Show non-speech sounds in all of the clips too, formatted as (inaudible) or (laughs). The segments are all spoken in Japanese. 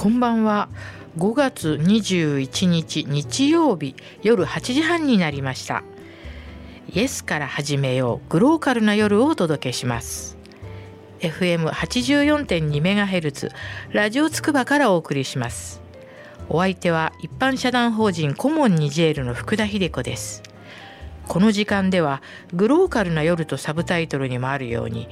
こんばんは。5月21日日曜日夜8時半になりました。イエスから始めようグローカルな夜をお届けします。FM84.2MHz ラジオつくばからお送りします。お相手は一般社団法人コモンニジェールの福田秀子です。この時間ではグローカルな夜とサブタイトルにもあるように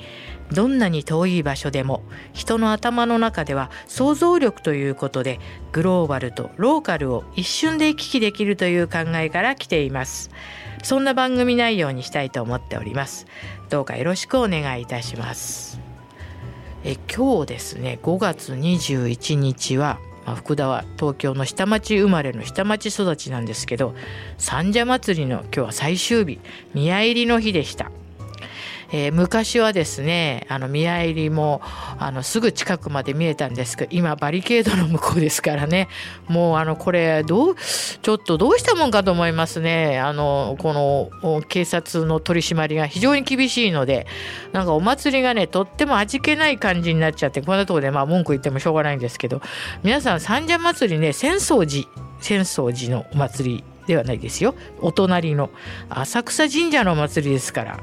どんなに遠い場所でも人の頭の中では想像力ということでグローバルとローカルを一瞬で行き来できるという考えから来ています。そんな番組内容にしたいと思っております。どうかよろしくお願いいたします。え今日ですね5月21日はまあ、福田は東京の下町生まれの下町育ちなんですけど三社祭りの今日は最終日宮入りの日でした。えー、昔はですねあの宮入りもあのすぐ近くまで見えたんですけど今バリケードの向こうですからねもうあのこれどうちょっとどうしたもんかと思いますね。あのこの警察の取り締まりが非常に厳しいのでなんかお祭りがねとっても味気ない感じになっちゃってこんなとこでまあ文句言ってもしょうがないんですけど皆さん三社祭りね浅草寺浅草寺のお祭りではないですよ。お隣の浅草神社のお祭りですから。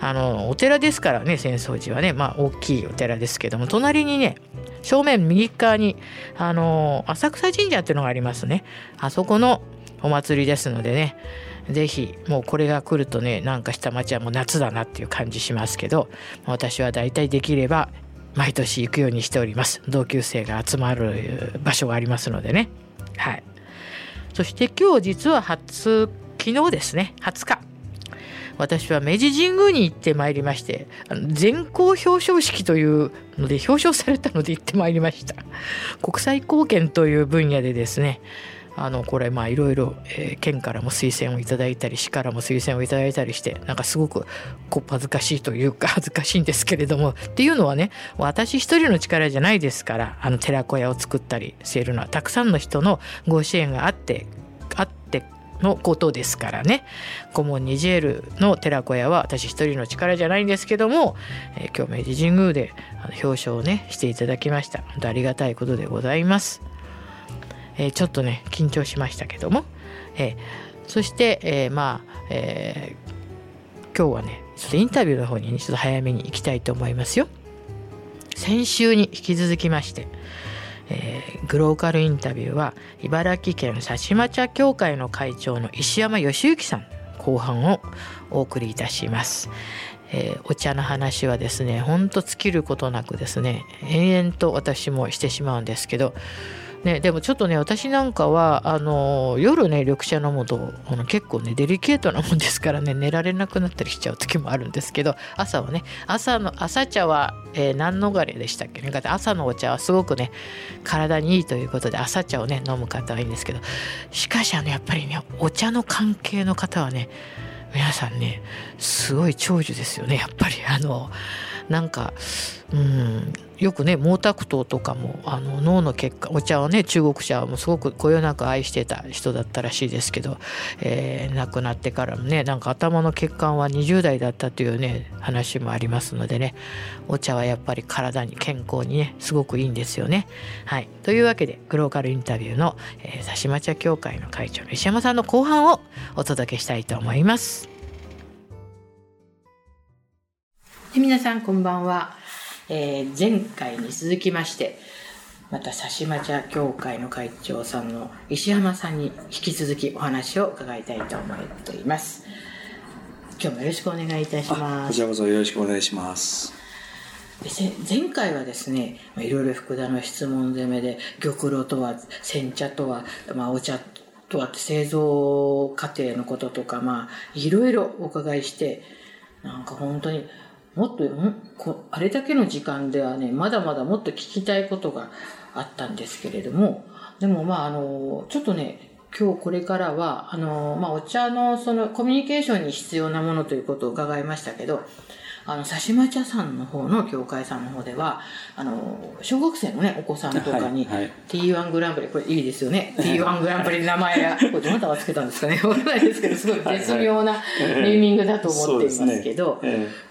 あのお寺ですからね浅草寺はねまあ大きいお寺ですけども隣にね正面右側にあの浅草神社っていうのがありますね。あそこのお祭りですのでね是非もうこれが来るとねなんか下町はもう夏だなっていう感じしますけど私は大体できれば毎年行くようにしております。同級生が集まる場所がありますのでね。はい。そして今日実は初昨日ですね。20日。私は明治神宮に行ってまいりまして全校表彰式というので表彰されたので行ってまいりました。(laughs) 国際貢献という分野でですねあのこれまあいろいろ県からも推薦をいただいたり市からも推薦をいただいたりしてなんかすごくこ恥ずかしいというか (laughs) 恥ずかしいんですけれどもっていうのはね私一人の力じゃないですからあの寺子屋を作ったりしているのはたくさんの人のご支援があってあってのことですからね。顧問ニジェールの寺子屋は私一人の力じゃないんですけども、えー、今日明治神宮で表彰をねしていただきました。本当ありがたいことでございます、えー、ちょっとね緊張しましたけども、えー、そして、え、まあ、え、今日はねちょっとインタビューの方に、ね、ちょっと早めに行きたいと思いますよ。先週に引き続きましてえー、グローカルインタビューは茨城県佐島茶協会の会長の石山義行さん後半をお送りいたします。えー、お茶の話はですねほんと尽きることなくですね延々と私もしてしまうんですけどね、でもちょっとね私なんかはあの夜ね緑茶飲むとあの結構ねデリケートなもんですからね寝られなくなったりしちゃう時もあるんですけど朝はね朝の朝茶は、えー、何逃れでしたっけね？かって朝のお茶はすごくね体にいいということで朝茶をね飲む方はいいんですけどしかしあのやっぱりねお茶の関係の方はね皆さんねすごい長寿ですよねやっぱり。あのなんかうんよくね毛沢東とかもあの脳の血管お茶をね中国茶もすごくこよなく愛してた人だったらしいですけど、えー、亡くなってからもねなんか頭の血管は20代だったというね話もありますのでねお茶はやっぱり体に健康にねすごくいいんですよね。はい、というわけでグローカルインタビューの、えー、茶協会の会長の石山さんの後半をお届けしたいと思います。皆さんこんばんは。えー、前回に続きまして、また佐島茶協会の会長さんの石浜さんに引き続きお話を伺いたいと思っています。今日もよろしくお願いいたします。こちらこそよろしくお願いします。前回はですね、いろいろ福田の質問攻めで、玉露とは、煎茶とは、まあ、お茶とは製造過程のこととか、まあ、いろいろお伺いして、なんか本当にもっとこあれだけの時間ではねまだまだもっと聞きたいことがあったんですけれどもでもまああのちょっとね今日これからはあの、まあ、お茶のそのコミュニケーションに必要なものということを伺いましたけどあの佐島茶さんの方の協会さんの方ではあの小学生のねお子さんとかに、はいはい、T1 グランプリこれいいですよね。(laughs) T1 グランプリの名前や (laughs) これどなたがつけたんですかね？(laughs) わからないですけどすごい絶妙なネーミングだと思っていますけど、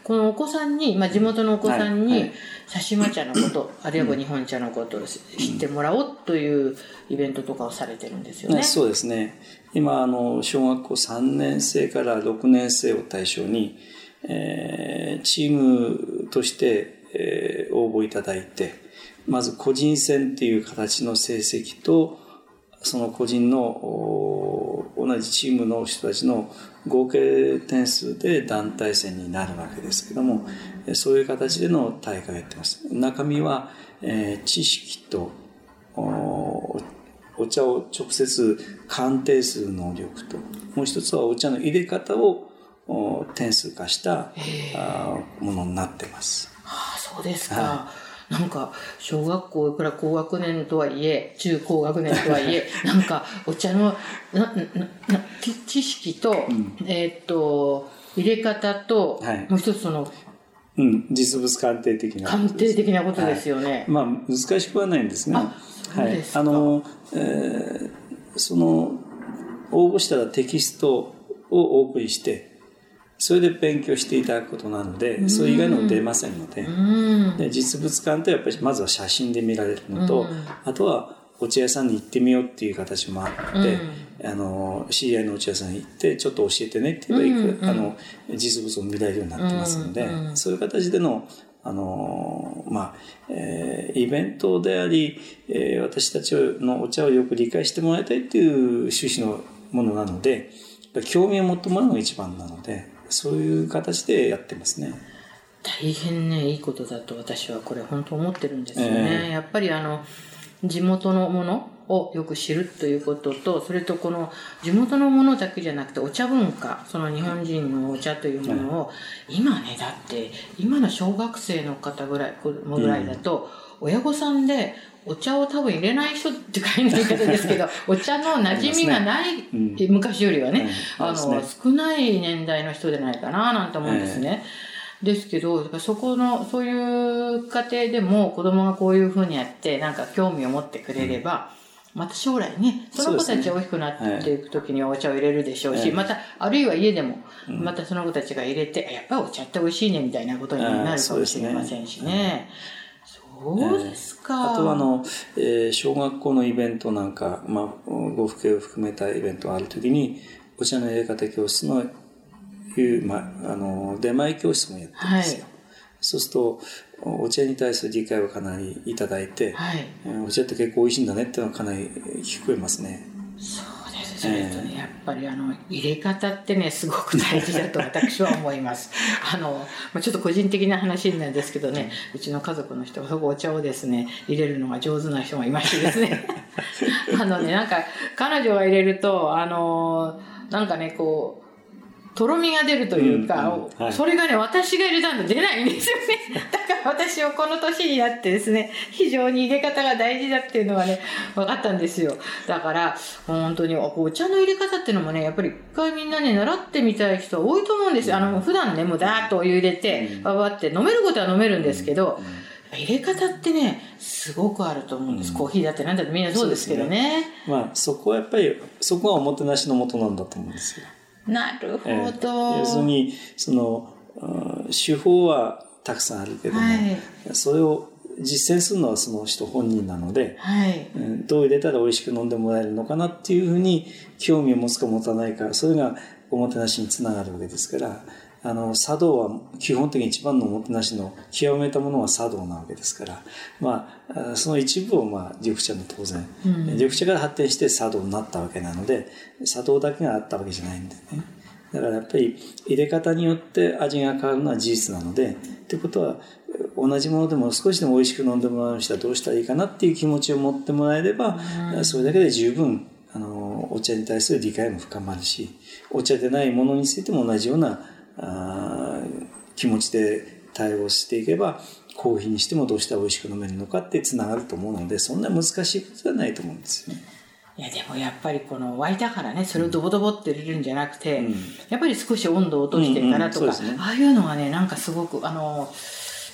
このお子さんに、まあ、地元のお子さんに、はいはい。佐島茶のこと (coughs) あるいは日本茶のことを知ってもらおうというイベントとかをされてるんですよね。そうですね。今あの小学校3年生から6年生を対象に、えー、チームとして、えー、応募いただいてまず個人戦っていう形の成績とその個人の同じチームの人たちの合計点数で団体戦になるわけですけどもそういう形での大会をやってます。中身は、えー、知識とお茶を直接鑑定する能力ともう一つはお茶の入れ方を点数化したものになってます。はあ、そうですか。はい。なんか小学校から高学年とはいえ中高学年とはいえ (laughs) なんかお茶のなな知識と、うん、えっと入れ方と、はい、もう一つそのうん、実物鑑定的な鑑定的なことですよね、はい、まあ難しくはないんですがはい、あの、えー、その応募したらテキストをお送りしてそれで勉強していただくことなので、それ以外の出ませんので、で実物鑑定はやっぱりまずは写真で見られるのと、あとはお茶屋さんに行ってみようっていう形もあって、あの知り合いのお茶屋さんに行ってちょっと教えてねって言えば行く、あの実物を見られるようになってますので、そういう形でのあのまあ、えー、イベントであり、えー、私たちのお茶をよく理解してもらいたいっていう趣旨のものなので興味を持ってもらうのが一番なのでそういう形でやってますね。大変ねいいことだと私はこれ本当思ってるんですよね。えー、やっぱりあの地元のものをよく知るということとそれとこの地元のものだけじゃなくてお茶文化その日本人のお茶というものを、今ねだって今の小学生の方ぐらいぐらいだと、親御さんでお茶を多分入れない人って書いて言い方ですけど (laughs) お茶の馴染みがない、ね。うん、昔よりはね、うん、あの、ね、少ない年代の人じゃないかななんて思うんですね。えー、ですけどそこのそういう家庭でも子供がこういうふうにやってなんか興味を持ってくれれば、また将来ね、その子たちが大きくなっていく時にはお茶を入れるでしょうし、また、あるいは家でも、またその子たちが入れて、やっぱりお茶って美味しいねみたいなことになるかもしれませんしね。そうですか。あとはあの、えー、小学校のイベントなんか、まあ、ご父兄を含めたイベントがあるときに、お茶の入れ方教室のいう、まあ、あの、出前教室もやってるんですよ。はい、そうすると、お茶に対する理解をかなりいただいて、はい、お茶って結構美味しいんだねっていうのはかなり聞こえますね。そうですね、えー、やっぱりあの入れ方ってねすごく大事だと私は思います。(laughs) あのちょっと個人的な話なんですけどねうちの家族の人がそこお茶をですね入れるのが上手な人がいましてですね。(laughs) あのねなんか彼女が入れるとあのなんかねこうとろみが出るというか、うんうんはい、それがね、私が入れたんで出ないんですよね。(laughs) 私はこの年になってですね、非常に入れ方が大事だっていうのがね、分かったんですよ。だから、本当にお茶の入れ方っていうのもね、やっぱり一回みんなね、習ってみたい人多いと思うんですよ。あの、普段ね、もうダーッとお湯入れて、ばばって飲めることは飲めるんですけど、入れ方ってね、すごくあると思うんです。うん、コーヒーだってなんだってみんなそうですけどね。ねまあ、そこはやっぱり、そこはおもてなしのもとなんだと思うんですよ。なるほど。えー、要するに、その、手法はたくさんあるけども、はい、それを実践するのはその人本人なので、はい、どう入れたら美味しく飲んでもらえるのかなっていうふうに興味を持つか持たないか、それがおもてなしにつながるわけですから、あの、茶道は基本的に一番のおもてなしの極めたものは茶道なわけですから、まあ、その一部を、まあ、緑茶も当然、うん、緑茶から発展して茶道になったわけなので、茶道だけがあったわけじゃないんでね。だからやっぱり入れ方によって味が変わるのは事実なので、ってことは、同じものでも少しでも美味しく飲んでもらう人はどうしたらいいかなっていう気持ちを持ってもらえれば、うん、それだけで十分、あの、お茶に対する理解も深まるし、お茶でないものについても同じようなあ気持ちで対応していけば、コーヒーにしてもどうしたら美味しく飲めるのかってつながると思うので、そんな難しいことではないと思うんですよね。いやでもやっぱりこの沸いたからねそれをドボドボって入れるんじゃなくて、うん、やっぱり少し温度を落としてからとか、うんうんね、ああいうのがねなんかすごくあの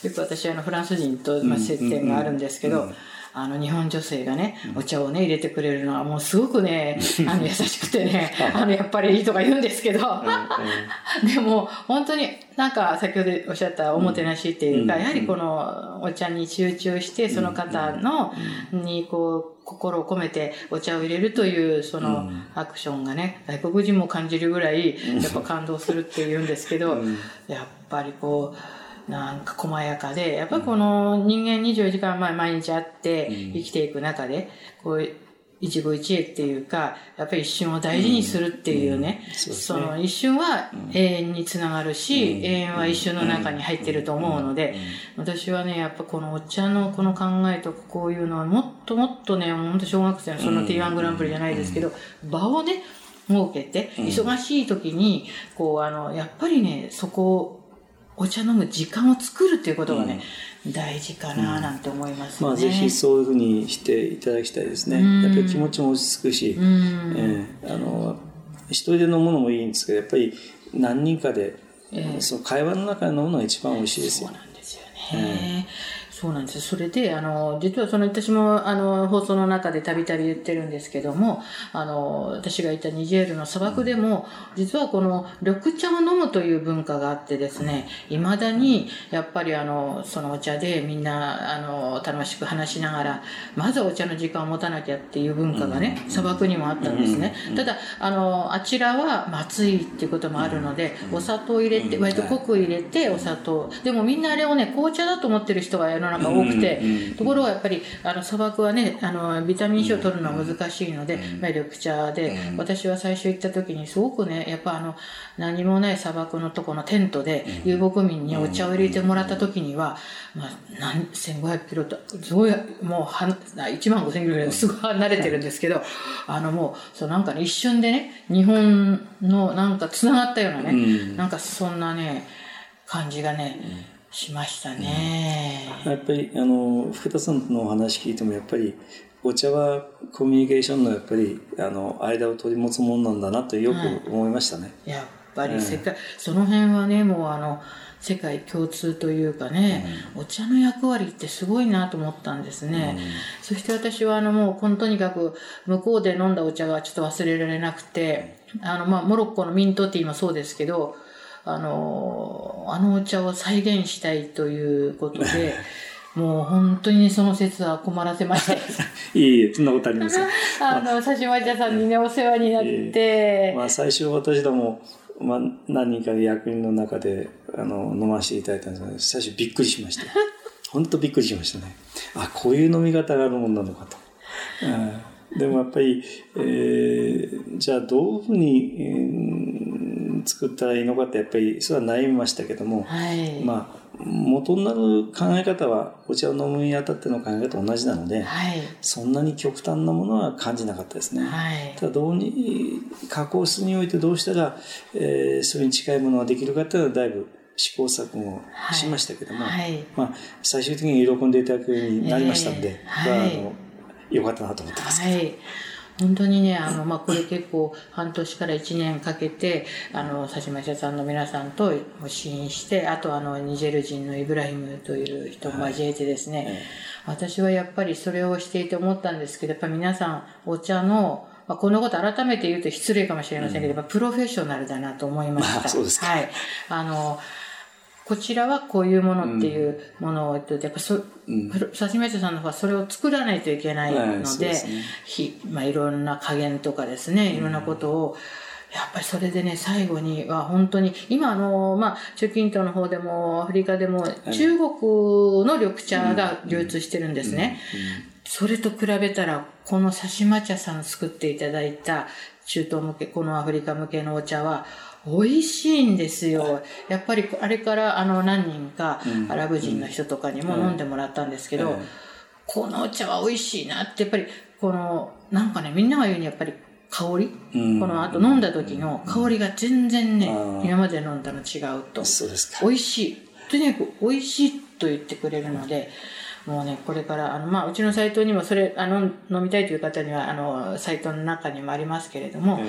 よく私あのフランス人と、まあ、接点があるんですけど、あの、日本女性がね、お茶をね、入れてくれるのはもうすごくね、あの、優しくてね、(laughs) あの、やっぱりいいとか言うんですけど、でも、本当になんか先ほどおっしゃったおもてなしっていうか、やはりこのお茶に集中して、その方の、にこう、心を込めてお茶を入れるというそのアクションがね、外国人も感じるぐらい、やっぱ感動するって言うんですけど、やっぱりこう、なんか細やかで、やっぱりこの人間24時間前毎日会って生きていく中で、こう、一期一会っていうか、やっぱり一瞬を大事にするっていうね、その一瞬は永遠につながるし、永遠は一瞬の中に入ってると思うので、私はね、やっぱこのお茶のこの考えとかこういうのはもっともっとね、本当小学生のその T1 グランプリじゃないですけど、場をね、設けて、忙しい時に、こう、あの、やっぱりね、そこをお茶飲む時間を作るっていうことがね、うん、大事かななんて思いますね、まあ、ぜひそういうふうにしていただきたいですね、やっぱり気持ちも落ち着くし、えー、あの一人で飲むのもいいんですけどやっぱり何人かで、えー、その会話の中で飲むのが一番美味しいですよ。そうなんですよね、えーそうなんです。それで、あの、実はその、私も、あの、放送の中でたびたび言ってるんですけども、あの、私がいたニジェールの砂漠でも、実はこの緑茶を飲むという文化があってですね、未だに、やっぱりあの、そのお茶でみんな、あの、楽しく話しながら、まずはお茶の時間を持たなきゃっていう文化がね、砂漠にもあったんですね。ただ、あの、あちらは、熱いっていうこともあるので、お砂糖入れて、割と濃く入れて、お砂糖。でもみんなあれをね、紅茶だと思ってる人が世の中多くて、ところがやっぱりあの砂漠はねあのビタミン C を取るのは難しいので、まあ、緑茶で、私は最初行った時にすごくねやっぱあの何もない砂漠のとこのテントで遊牧民にお茶を入れてもらった時には、まあ、何1500キロとすごいもうは1万5000キロぐらいすごい離れてるんですけどあのもうそうなんかね一瞬でね日本のなんかつながったようなね、うん、なんかそんなね感じがね、しましたね、うん、やっぱりあの福田さんのお話聞いてもやっぱりお茶はコミュニケーションのやっぱりあの間を取り持つものなんだなとよく思いましたね、はい、やっぱり世界、うん、その辺はねもうあの世界共通というかね、うん、お茶の役割ってすごいなと思ったんですね、うん、そして私はあのもうこのとにかく向こうで飲んだお茶がちょっと忘れられなくてあのまあモロッコのミントティーもそうですけどあの、あのお茶を再現したいということで、(laughs) もう本当にその説は困らせました。(laughs) いえいえ、そんなことありません。(laughs) あの、佐島茶さんにね、お世話になって。えー、まあ最初私ども、まあ何人かで役員の中で、あの、飲ませていただいたんですが、最初びっくりしました。本当びっくりしましたね。あ、こういう飲み方があるもんなのかと。でもやっぱり、えー、じゃあどういうふうに、えー作ったらいいのかってやっぱりそれは悩みましたけども、はい、まあ元になる考え方はお茶を飲むにあたっての考え方と同じなので、はい、そんなに極端なものは感じなかったですね。はい、ただどうに加工室においてどうしたら、えー、それに近いものができるかっていうのはだいぶ試行錯誤しましたけども、はい、まあ、最終的に喜んでいただくようになりましたんで、えー、はい、あのよかったなと思ってますけど。本当にね、あの、まあ、これ結構半年から1年かけて、あの、佐島社さんの皆さんと試飲して、あとあの、ニジェル人のイブラヒムという人を交えてですね、はい、私はやっぱりそれをしていて思ったんですけど、やっぱ皆さんお茶の、まあ、このこと改めて言うと失礼かもしれませんけど、うん、プロフェッショナルだなと思いました。まあ、そうですか。はい。あの、こちらはこういうものっていうものを、やっぱそ、うん、刺身さんの方はそれを作らないといけないので、はいね。まあ、いろんな加減とかですね、いろんなことを、やっぱりそれでね、最後には本当に、今あの、まあ、中近東の方でも、アフリカでも、中国の緑茶が流通してるんですね。それと比べたら、この刺しま茶さん作っていただいた中東向け、このアフリカ向けのお茶は、美味しいんですよ。やっぱりあれからあの何人かアラブ人の人とかにも飲んでもらったんですけど、このお茶は美味しいなってやっぱりこのなんかねみんなが言うにやっぱり香り、このあと飲んだ時の香りが全然ね、今まで飲んだの違うと。そうですか。美味しい。とにかく美味しいと言ってくれるので、もうね、これから、あの、まあ、うちのサイトにも、それ、あの、飲みたいという方には、あの、サイトの中にもありますけれども、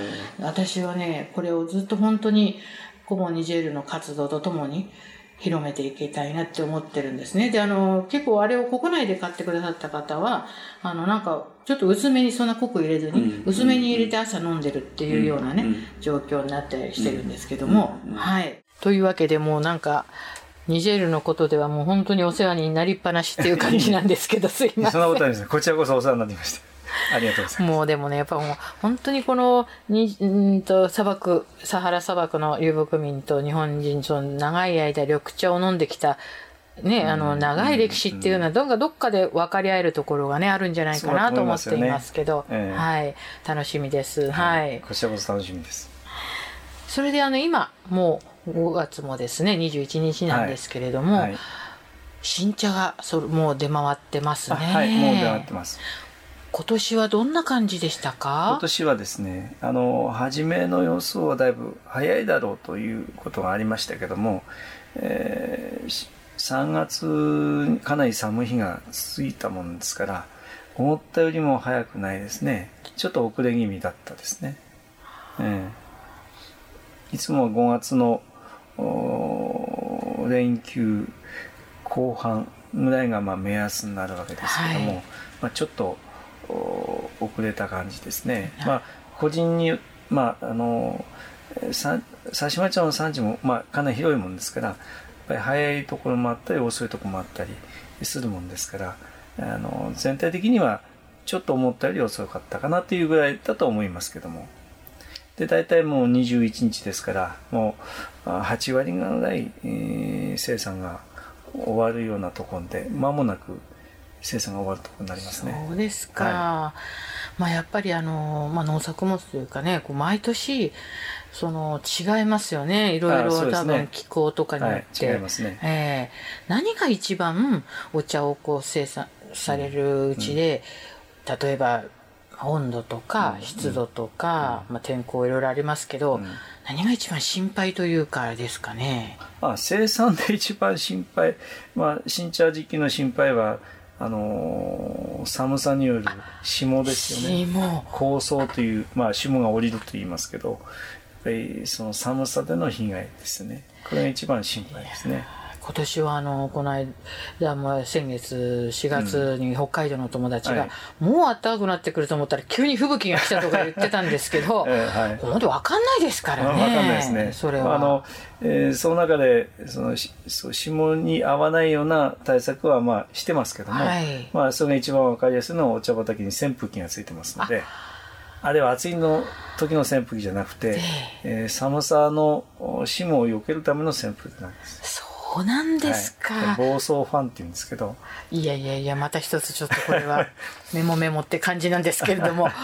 私はね、これをずっと本当に、コモニジェールの活動とともに、広めていきたいなって思ってるんですね。で、あの、結構あれを国内で買ってくださった方は、あの、なんか、ちょっと薄めにそんな濃く入れずに、薄めに入れて朝飲んでるっていうようなね、状況になったりしてるんですけども、はい。というわけでもうなんか、ニジェールのことではもう本当にお世話になりっぱなしっていう感じなんですけど、(laughs) すいません。そんなことないですね。こちらこそお世話になりました。ありがとうございます。もうでもね、やっぱもう本当にこのにんと砂漠、サハラ砂漠の遊牧民と日本人と長い間緑茶を飲んできたね、あの、長い歴史っていうのは、どっかどっかで分かり合えるところがね、あるんじゃないかなと思っていますけど、ねえー、はい、楽しみです。はい。こちらこそ楽しみです。それであの、今、もう5月もですね、21日なんですけれども、はいはい、新茶がそもう出回ってますね。はい、もう出回ってます。今年はどんな感じでしたか？今年はですねあの初めの予想はだいぶ早いだろうということがありましたけども、えー、3月かなり寒い日が続いたもんですから思ったよりも早くないですねちょっと遅れ気味だったですね、えー、いつもは5月の連休後半ぐらいがまあ目安になるわけですけども、はい、まあ、ちょっと遅れた感じですね。まあ、個人に、まあ、あの、さ佐島町の産地も、まあ、かなり広いもんですから、やっぱり早いところもあったり、遅いところもあったりするもんですから、あの、全体的には、ちょっと思ったより遅かったかなというぐらいだと思いますけども。で、大体もう21日ですから、もう8割ぐらい、えー、生産が終わるようなところで、間もなく生産が終わるところになりますね。そうですか。はい、まあやっぱりあの、まあ、農作物というかね、こう毎年その違いますよね。いろいろ、多分気候とかによって。はい、違いますね。えー、何が一番お茶をこう生産されるうちで、うん、例えば温度とか湿度とか、うん、まあ、天候いろいろありますけど、うん、何が一番心配というかですかね？あ生産で一番心配、まあ、新茶時期の心配はあのー、寒さによる霜ですよね。霜。高層という、まあ霜が降りると言いますけど、やっぱりその寒さでの被害ですね。これが一番心配ですね。今年はあのこの間も先月4月に北海道の友達が、うんはい、もう暖かくなってくると思ったら急に吹雪が来たとか言ってたんですけど、(laughs) えーはい、本当分かんないですからね。分かんないですね。それは。あの、えー、その中でそのそ霜に合わないような対策はまあしてますけども、はい、まあそれが一番分かりやすいのはお茶畑に扇風機がついてますので。あれは暑いの時の扇風機じゃなくて、えー、寒さの霜を避けるための扇風機なんです。そうなんですか、はい、暴走ファンって言うんですけど。いやいやいやまた一つちょっとこれは (laughs) メモメモって感じなんですけれども。(laughs)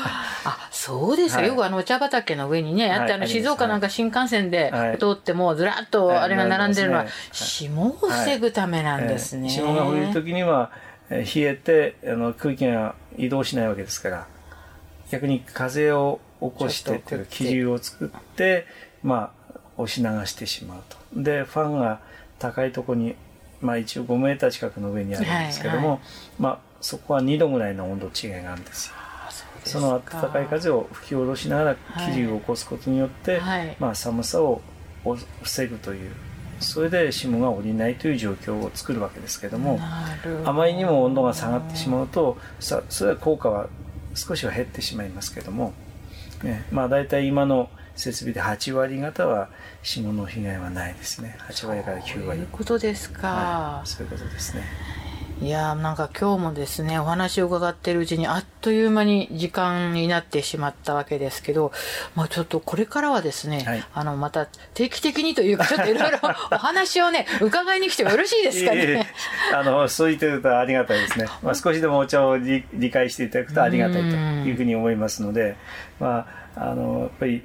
あそうですか、はい、よくあのお茶畑の上にねあってあの静岡なんか新幹線で通ってもずらっとあれが並んでるのは霜を防ぐためなんですね、霜が降りる時には冷えてあの空気が移動しないわけですから逆に風を起こしてっていう気流を作ってまあ押し流してしまうと。でファンが高いところに、まあ、一応5メーター近くの上にあるんですけども、はいはい、まあ、そこは2度ぐらいの温度違いがあるんですよ。その暖かい風を吹き下ろしながら気流を起こすことによって、はい、まあ、寒さを防ぐというそれで霜が降りないという状況を作るわけですけどもあまりにも温度が下がってしまうとさそれは効果は少しは減ってしまいますけども、ね、まあ大体今の設備で8割方は霜の被害はないですね。8割から9割。そういうことですか、はい、そういうことですね。いやなんか今日もですねお話を伺っているうちにあっという間に時間になってしまったわけですけど、まあ、ちょっとこれからはですね、はい、あのまた定期的にというかちょっといろいろ (laughs) お話をね伺いに来てもよろしいですかね。あのそう言ってるとありがたいですね、まあ、少しでもお茶を理解していただくとありがたいというふうに思いますのでまああのやっぱり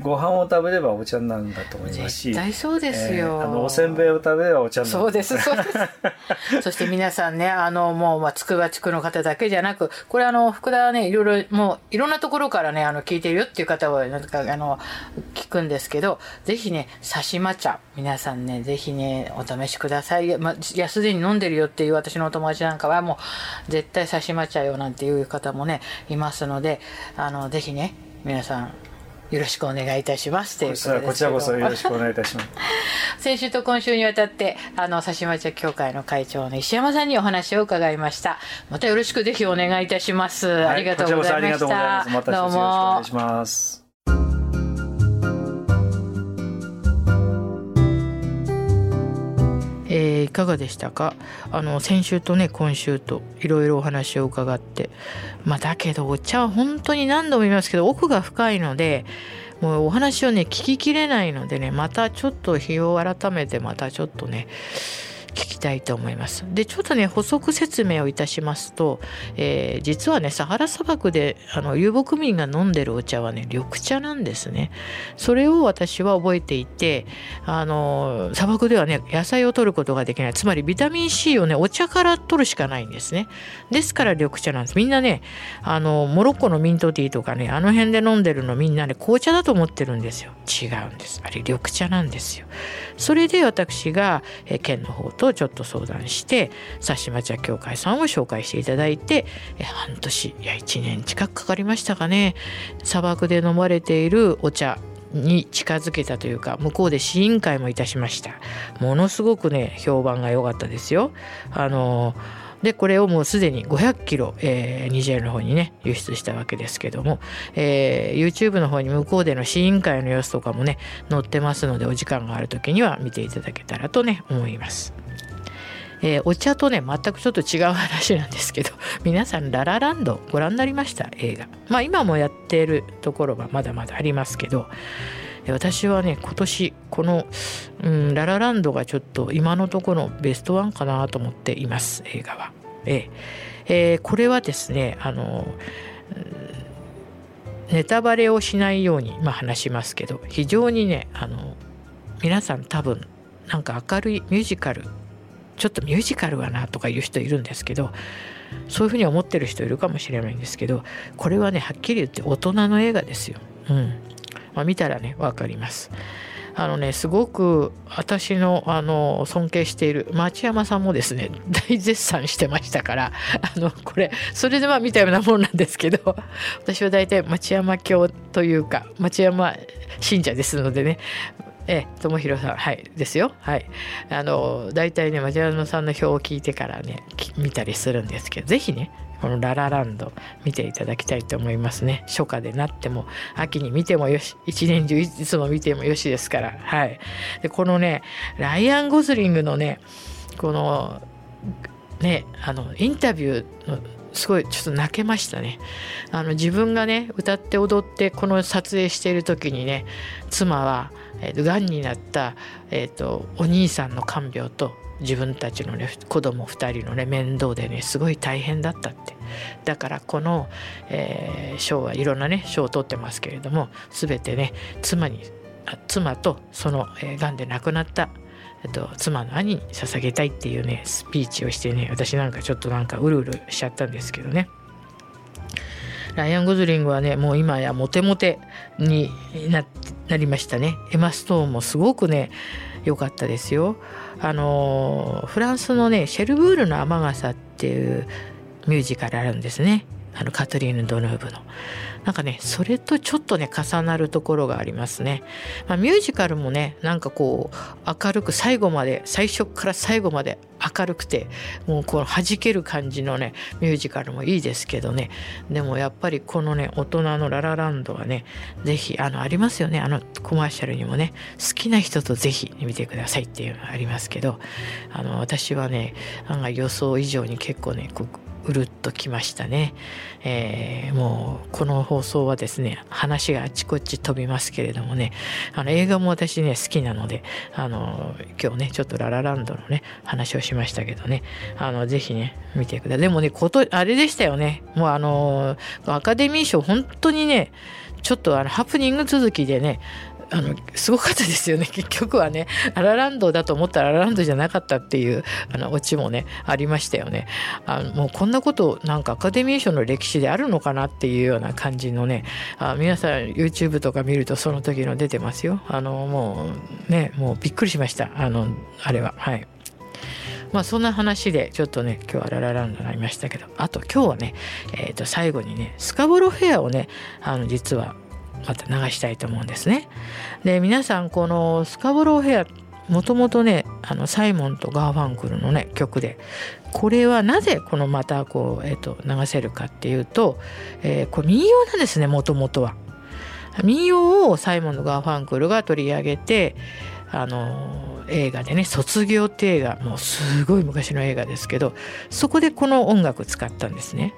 ご飯を食べればお茶なんだと思いますし絶対そうですよ、えー、あのおせんべいを食べればお茶なんだ。そうですそうです。(laughs) そして皆さんねあのもう、まあ、筑波地区の方だけじゃなくこれあの福田はねいろいろもういろんなところからねあの聞いてるよっていう方をなんかあの聞くんですけどぜひねさしま茶皆さんねぜひねお試しください、まあ、いやすでに飲んでるよっていう私のお友達なんかはもう絶対さしま茶よなんていう方もねいますのであのぜひね皆さんよろしくお願いいたしますこちらこそよろしくお願いいたします。(laughs) 先週と今週にわたってあの指町協会の会長の石山さんにお話を伺いました。またよろしくぜひお願いいたします、はい、ありがとうございました。どうもよろしくお願いしますえー、いかがでしたか？あの先週とね今週といろいろお話を伺って。まあだけどお茶は本当に何度も言いますけど奥が深いのでもうお話をね聞ききれないのでねまたちょっと日を改めてまたちょっとね聞きたいと思います。でちょっとね補足説明をいたしますと、えー、実はねサハラ砂漠であの遊牧民が飲んでるお茶はね緑茶なんですね。それを私は覚えていてあの砂漠ではね野菜を取ることができないつまりビタミン C をねお茶から取るしかないんですね。ですから緑茶なんです。みんなねあのモロッコのミントティーとかねあの辺で飲んでるのみんなね紅茶だと思ってるんですよ。違うんです。あれ緑茶なんですよ。それで私が、え県の方ととちょっと相談して佐島茶協会さんを紹介していただいて半年いや1年近くかかりましたかね。砂漠で飲まれているお茶に近づけたというか向こうで試飲会もいたしました。ものすごくね評判が良かったですよ。あのでこれをもうすでに500キロ、えー、ニジェールの方にね輸出したわけですけども、えー、YouTube の方に向こうでの試飲会の様子とかもね載ってますのでお時間がある時には見ていただけたらとね思います。えー、お茶とね全くちょっと違う話なんですけど (laughs) 皆さんララランドご覧になりました？映画まあ今もやっているところはまだまだありますけど私はね今年この、うん、ララランドがちょっと今のところベストワンかなと思っています映画は。ええー、これはですねあのネタバレをしないように、まあ、話しますけど非常にねあの皆さん多分なんか明るいミュージカルちょっとミュージカルはなとか言う人いるんですけどそういうふうに思ってる人いるかもしれないんですけどこれはねはっきり言って大人の映画ですよ。うんまあ、見たらね分かります。あのねすごく私のあの尊敬している町山さんもですね (laughs) 大絶賛してましたからあのこれそれでまあ見たようなもんなんですけど私は大体町山教というか町山信者ですのでねええ、友弘さん、はい、ですよ。はい。あの、大体ね、町山さんの表を聞いてからね、見たりするんですけど、ぜひね、このララランド見ていただきたいと思いますね初夏でなっても秋に見てもよし一年中いつも見てもよしですからはいでこのねライアン・ゴズリングのねこのねあのインタビューのすごいちょっと泣けましたね。あの自分がね歌って踊ってこの撮影している時にね妻は、がんになった、えーとお兄さんの看病と自分たちのね子供2人のね面倒でねすごい大変だったって。だからこの、えー、賞はいろんなね賞を取ってますけれども全てね妻に妻とその、えー、で亡くなったえっと、妻の兄に捧げたいっていうねスピーチをしてね私なんかちょっとなんかうるうるしちゃったんですけどね。ライアン・ゴズリングはねもう今やモテモテになりましたね。エマ・ストーンもすごくね良かったですよ。あのフランスのねシェルブールの雨傘っていうミュージカルあるんですね。あのカトリーヌ・ドヌーブの。なんかねそれとちょっとね重なるところがありますね。まあ、ミュージカルもねなんかこう明るく最後まで最初から最後まで明るくてもうこの弾ける感じのねミュージカルもいいですけどねでもやっぱりこのね大人のララランドはね是非あのありますよねあのコマーシャルにもね好きな人と是非見てくださいっていうのがありますけどあの私はね案外予想以上に結構ねうるっときましたね、えー、もうこの放送はですね話があちこち飛びますけれどもねあの映画も私ね好きなのであの今日ねちょっとララランドのね話をしましたけどねあのぜひね見てください。でもねことあれでしたよね。もうあのアカデミー賞本当にねちょっとあのハプニング続きでねあのすごかったですよね。(laughs) 結局はねアラランドだと思ったらアラランドじゃなかったっていうあのオチもねありましたよね。あのもうこんなことなんかアカデミー賞の歴史であるのかなっていうような感じのねあ皆さん YouTube とか見るとその時の出てますよ。あのもうねもうびっくりしました。あのあれは。はい。まあそんな話でちょっとね今日はララランドになりましたけど。あと今日はね、えー、と最後にねスカボロフェアをねあの実はまた流したいと思うんですね。で皆さんこのスカボローフェアもともとねあのサイモンとガーファンクルのね曲でこれはなぜこのまたこう、えーと、流せるかっていうと、えー、これ民謡なんですねもともとは。民謡をサイモンとガーファンクルが取り上げてあの映画でね「卒業」って映画もうすごい昔の映画ですけどそこでこの音楽使ったんですね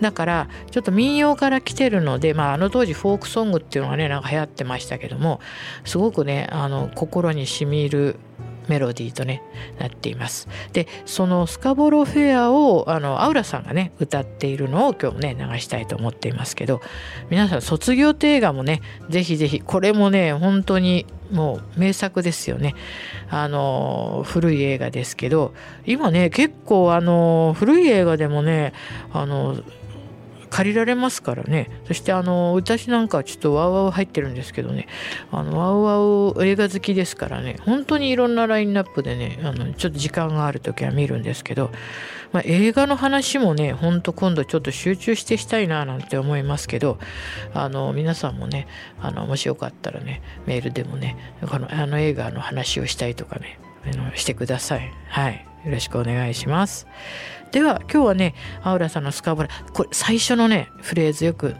だからちょっと民謡から来てるので、まあ、あの当時フォークソングっていうのがねなんか流行ってましたけどもすごくねあの心にしみるメロディーとねなっています。でそのスカボロフェアをあのアウラさんがね歌っているのを今日もね流したいと思っていますけど皆さん卒業って映画もねぜひぜひこれもね本当にもう名作ですよね。あの古い映画ですけど今ね結構あの古い映画でもねあの借りられますからねそしてあの私なんかはちょっとワウワウ入ってるんですけどねあのワウワウ映画好きですからね本当にいろんなラインナップでねあのちょっと時間がある時は見るんですけど、まあ、映画の話もねほんと今度ちょっと集中してしたいななんて思いますけどあの皆さんもねあのもしよかったらねメールでもねこのあの映画の話をしたいとかねしてください。はい。よろしくお願いします。では今日はねアウラさんのスカボラこれ最初のねフレーズよく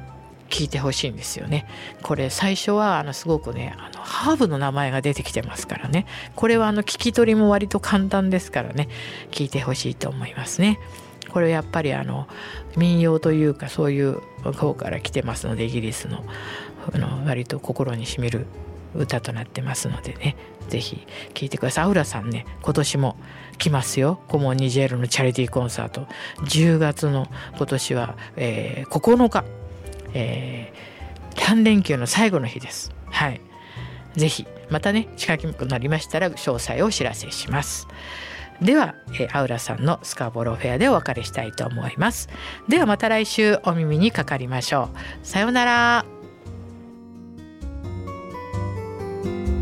聞いてほしいんですよね。これ最初はあのすごくねあのハーブの名前が出てきてますからねこれはあの聞き取りも割と簡単ですからね聞いてほしいと思いますね。これやっぱりあの民謡というかそういう方から来てますのでイギリスのあの割と心にしみる歌となってますのでねぜひ聴いてください。アウラさんね今年も来ますよ。コモンニジェルのチャリティーコンサート。10月の今年は、えー、9日、えー、3連休の最後の日です。はい。ぜひまたね近くなりましたら詳細をお知らせします。では、えー、アウラさんのスカーボロフェアでお別れしたいと思います。ではまた来週お耳にかかりましょう。さようなら。Bye.